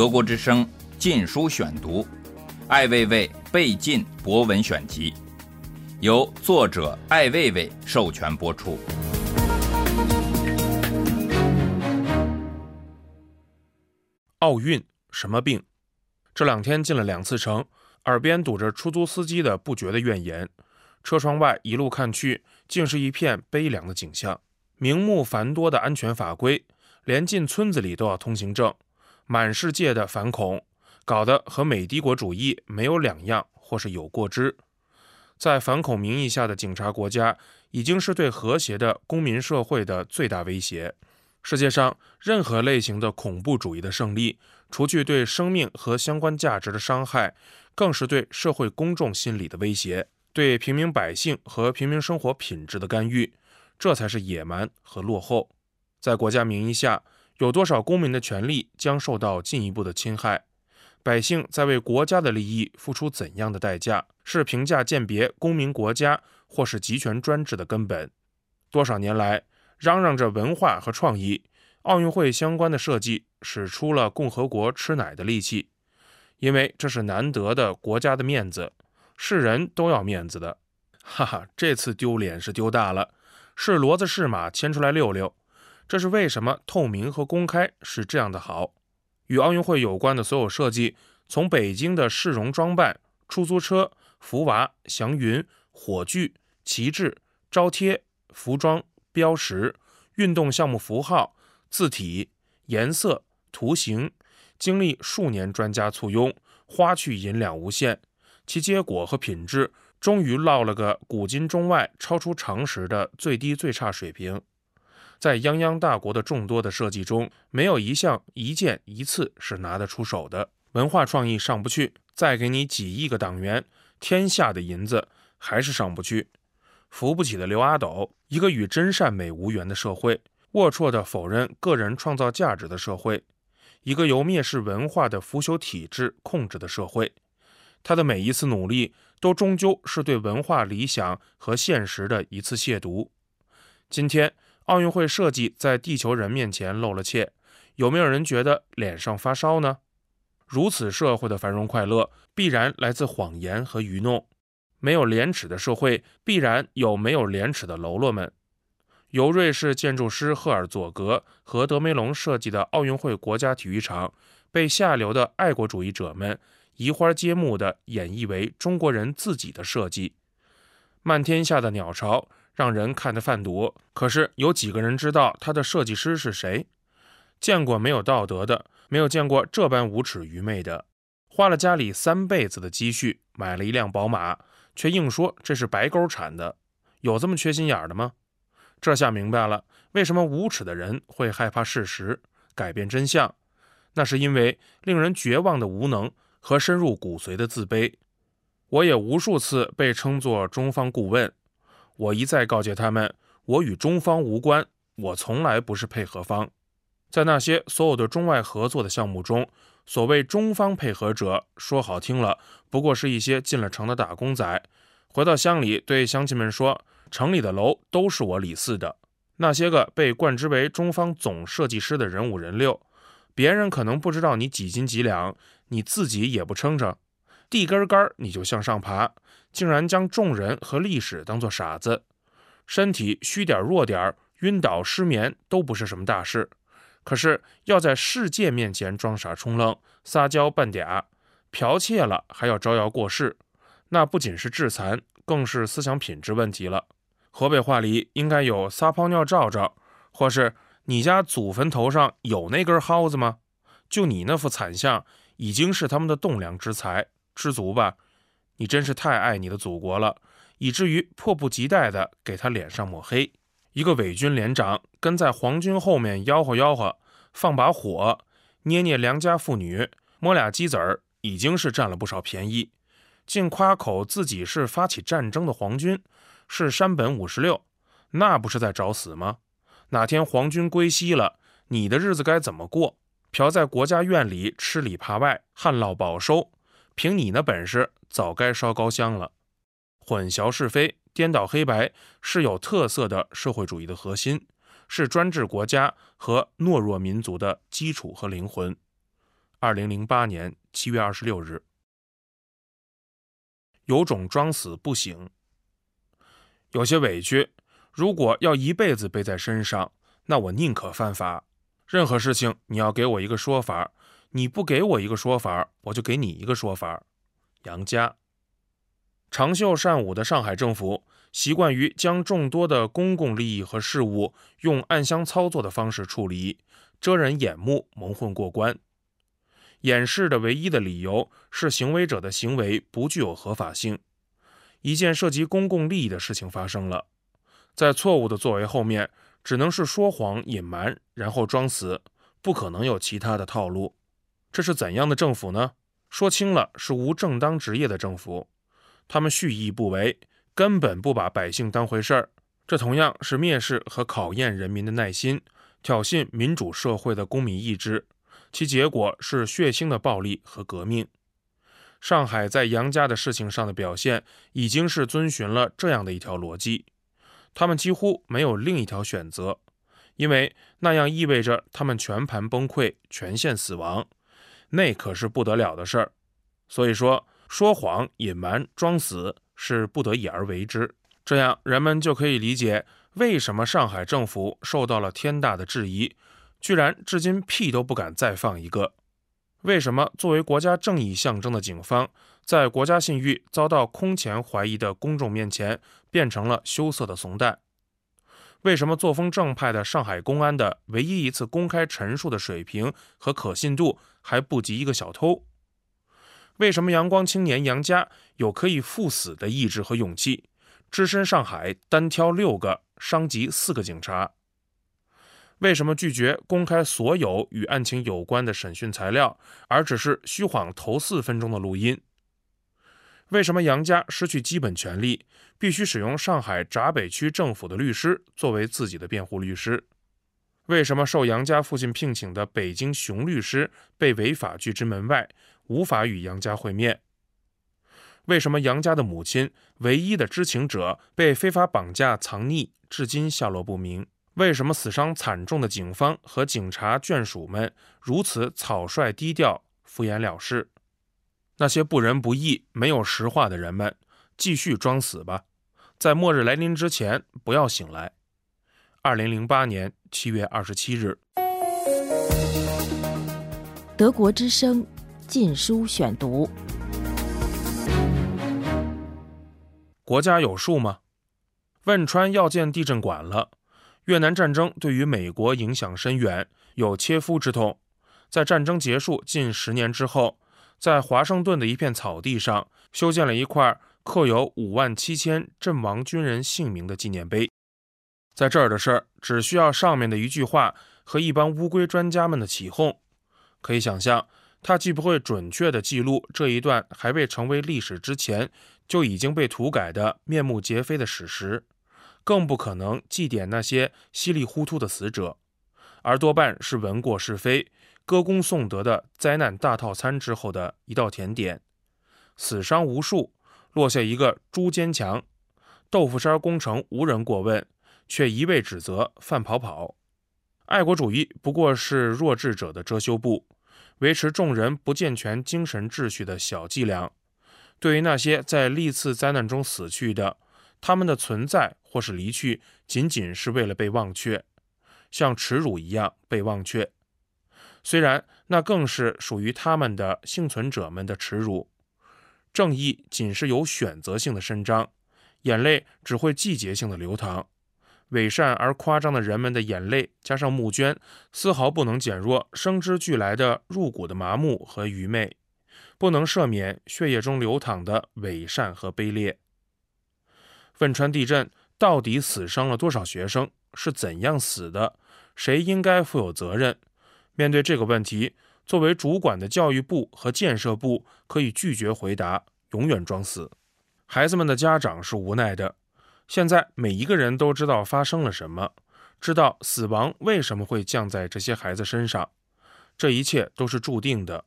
德国之声《禁书选读》，艾未未被禁博文选集，由作者艾未未授权播出。奥运什么病？这两天进了两次城，耳边堵着出租司机的不绝的怨言。车窗外一路看去，竟是一片悲凉的景象。名目繁多的安全法规，连进村子里都要通行证，满世界的反恐，搞得和美帝国主义没有两样，或是有过之。在反恐名义下的警察国家，已经是对和谐的公民社会的最大威胁。世界上任何类型的恐怖主义的胜利，除去对生命和相关价值的伤害，更是对社会公众心理的威胁。对平民百姓和平民生活品质的干预，这才是野蛮和落后。在国家名义下，有多少公民的权利将受到进一步的侵害？百姓在为国家的利益付出怎样的代价？是评价鉴别公民国家或是集权专制的根本。多少年来，嚷嚷着文化和创意，奥运会相关的设计使出了共和国吃奶的力气，因为这是难得的国家的面子。是人都要面子的，哈哈，这次丢脸是丢大了，是骡子是马牵出来溜溜。这是为什么透明和公开是这样的好？与奥运会有关的所有设计，从北京的市容装扮、出租车、福娃、祥云、火炬、旗帜、招贴、服装、标识、运动项目符号、字体、颜色、图形，经历数年专家簇拥，花去银两无限。其结果和品质终于落了个古今中外超出常识的最低最差水平，在泱泱大国的众多的设计中，没有一项一件一次是拿得出手的。文化创意上不去，再给你几亿个党员，天下的银子还是上不去。扶不起的刘阿斗，一个与真善美无缘的社会，龌龊的否认个人创造价值的社会，一个由蔑视文化的腐朽体制控制的社会。他的每一次努力，都终究是对文化理想和现实的一次亵渎。今天，奥运会设计在地球人面前露了怯，有没有人觉得脸上发烧呢？如此社会的繁荣快乐，必然来自谎言和愚弄。没有廉耻的社会，必然有没有廉耻的喽啰们。由瑞士建筑师赫尔佐格和德梅隆设计的奥运会国家体育场，被下流的爱国主义者们。移花接木地演绎为中国人自己的设计，漫天下的鸟巢让人看得犯毒。可是有几个人知道他的设计师是谁？见过没有道德的，没有见过这般无耻愚昧的。花了家里三辈子的积蓄买了一辆宝马，却硬说这是白沟产的，有这么缺心眼的吗？这下明白了，为什么无耻的人会害怕事实改变真相？那是因为令人绝望的无能。和深入骨髓的自卑，我也无数次被称作中方顾问。我一再告诫他们，我与中方无关，我从来不是配合方。在那些所有的中外合作的项目中，所谓中方配合者，说好听了，不过是一些进了城的打工仔，回到乡里对乡亲们说，城里的楼都是我李四的。那些个被冠之为中方总设计师的人五人六。别人可能不知道你几斤几两，你自己也不称称，地根杆你就向上爬，竟然将众人和历史当作傻子，身体虚点弱点，晕倒失眠都不是什么大事，可是要在世界面前装傻充愣、撒娇扮嗲，剽窃了还要招摇过市，那不仅是致残，更是思想品质问题了。河北话里应该有撒泡尿照照，或是。你家祖坟头上有那根蒿子吗？就你那副惨相，已经是他们的栋梁之材，知足吧。你真是太爱你的祖国了，以至于迫不及待地给他脸上抹黑。一个伪军连长跟在皇军后面吆喝吆喝，放把火，捏捏良家妇女，摸俩鸡子儿，已经是占了不少便宜。竟夸口自己是发起战争的皇军，是山本五十六，那不是在找死吗？哪天皇军归西了，你的日子该怎么过？嫖在国家院里，吃里扒外，旱涝保收，凭你那本事，早该烧高香了。混淆是非，颠倒黑白，是有特色的社会主义的核心，是专制国家和懦弱民族的基础和灵魂。二零零八年七月二十六日。有种装死不行，有些委屈，如果要一辈子背在身上，那我宁可犯法。任何事情你要给我一个说法，你不给我一个说法，我就给你一个说法。杨家长袖善舞的上海政府，习惯于将众多的公共利益和事务用暗箱操作的方式处理，遮人眼目，蒙混过关。掩饰的唯一的理由是行为者的行为不具有合法性。一件涉及公共利益的事情发生了，在错误的作为后面，只能是说谎隐瞒，然后装死，不可能有其他的套路。这是怎样的政府呢？说清了，是无正当职业的政府。他们蓄意不为，根本不把百姓当回事儿。这同样是蔑视和考验人民的耐心，挑衅民主社会的公民意志。其结果是血腥的暴力和革命。上海在杨家的事情上的表现，已经是遵循了这样的一条逻辑：他们几乎没有另一条选择，因为那样意味着他们全盘崩溃、全线死亡，那可是不得了的事儿。所以说，说谎、隐瞒、装死是不得已而为之。这样，人们就可以理解为什么上海政府受到了天大的质疑。居然至今屁都不敢再放一个，为什么作为国家正义象征的警方，在国家信誉遭到空前怀疑的公众面前，变成了羞涩的怂蛋？为什么作风正派的上海公安的唯一一次公开陈述的水平和可信度还不及一个小偷？为什么阳光青年杨家有可以赴死的意志和勇气，只身上海单挑六个，伤及四个警察？为什么拒绝公开所有与案情有关的审讯材料，而只是虚晃头四分钟的录音？为什么杨家失去基本权利，必须使用上海闸北区政府的律师作为自己的辩护律师？为什么受杨家父亲聘请的北京熊律师被违法拒之门外，无法与杨家会面？为什么杨家的母亲唯一的知情者被非法绑架藏匿，至今下落不明？为什么死伤惨重的警方和警察眷属们如此草率低调、敷衍了事？那些不仁不义、没有实话的人们，继续装死吧，在末日来临之前不要醒来。二零零八年七月二十七日，德国之声《禁书选读》。国家有数吗？汶川要建地震馆了。越南战争对于美国影响深远，有切肤之痛。在战争结束近十年之后，在华盛顿的一片草地上修建了一块刻有五万七千阵亡军人姓名的纪念碑。在这儿的事儿，只需要上面的一句话和一帮乌龟专家们的起哄。可以想象，它既不会准确地记录这一段还未成为历史之前就已经被涂改的面目皆非的史实。更不可能祭奠那些稀里糊涂的死者，而多半是闻过是非、歌功颂德的灾难大套餐之后的一道甜点。死伤无数，落下一个猪坚强，豆腐山工程无人过问，却一味指责范跑跑。爱国主义不过是弱智者的遮羞布，维持众人不健全精神秩序的小伎俩。对于那些在历次灾难中死去的，他们的存在或是离去，仅仅是为了被忘却，像耻辱一样被忘却。虽然那更是属于他们的幸存者们的耻辱。正义仅是有选择性的伸张，眼泪只会季节性的流淌。伪善而夸张的人们的眼泪加上募捐，丝毫不能减弱生之俱来的入骨的麻木和愚昧，不能赦免血液中流淌的伪善和卑劣。汶川地震到底死伤了多少学生？是怎样死的？谁应该负有责任？面对这个问题，作为主管的教育部和建设部可以拒绝回答，永远装死。孩子们的家长是无奈的。现在每一个人都知道发生了什么，知道死亡为什么会降在这些孩子身上。这一切都是注定的。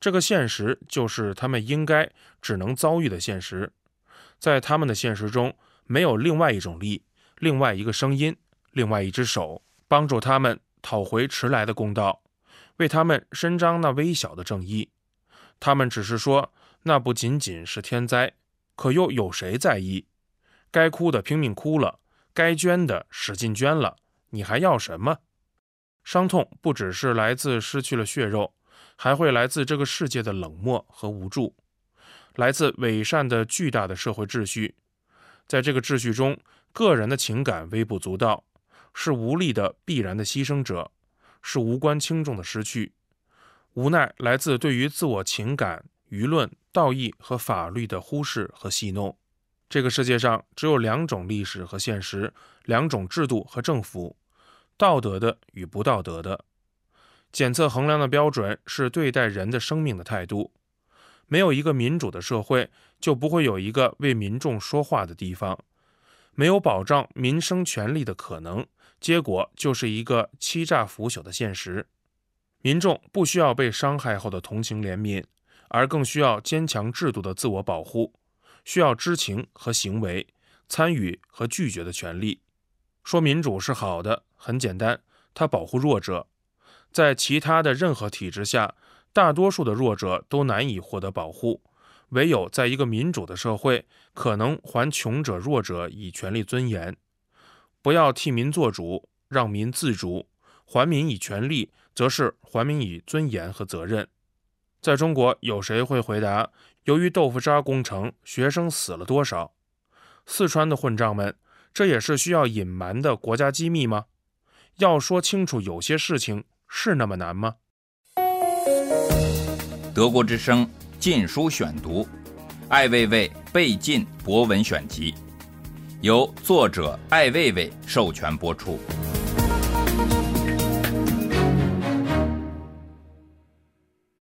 这个现实就是他们应该只能遭遇的现实。在他们的现实中。没有另外一种力，另外一个声音，另外一只手帮助他们讨回迟来的公道。为他们伸张那微小的正义。他们只是说，那不仅仅是天灾，可又有谁在意？该哭的拼命哭了，该捐的使劲捐了，你还要什么？伤痛不只是来自失去了血肉，还会来自这个世界的冷漠和无助，来自伪善的巨大的社会秩序。在这个秩序中，个人的情感微不足道，是无力的必然的牺牲者，是无关轻重的失去。无奈来自对于自我情感、舆论、道义和法律的忽视和戏弄。这个世界上只有两种历史和现实，两种制度和政府，道德的与不道德的。检测衡量的标准是对待人的生命的态度。没有一个民主的社会，就不会有一个为民众说话的地方。没有保障民生权利的可能，结果就是一个欺诈腐朽的现实。民众不需要被伤害后的同情怜悯，而更需要坚强制度的自我保护。需要知情和行为、参与和拒绝的权利。说民主是好的，很简单，它保护弱者。在其他的任何体制下，大多数的弱者都难以获得保护。唯有在一个民主的社会，可能还穷者弱者以权利尊严。不要替民做主，让民自主；还民以权利，则是还民以尊严和责任。在中国，有谁会回答？由于豆腐渣工程，学生死了多少？四川的混账们，这也是需要隐瞒的国家机密吗？要说清楚有些事情是那么难吗？德国之声《禁书选读》，艾未未被禁博文选集，由作者艾未未授权播出。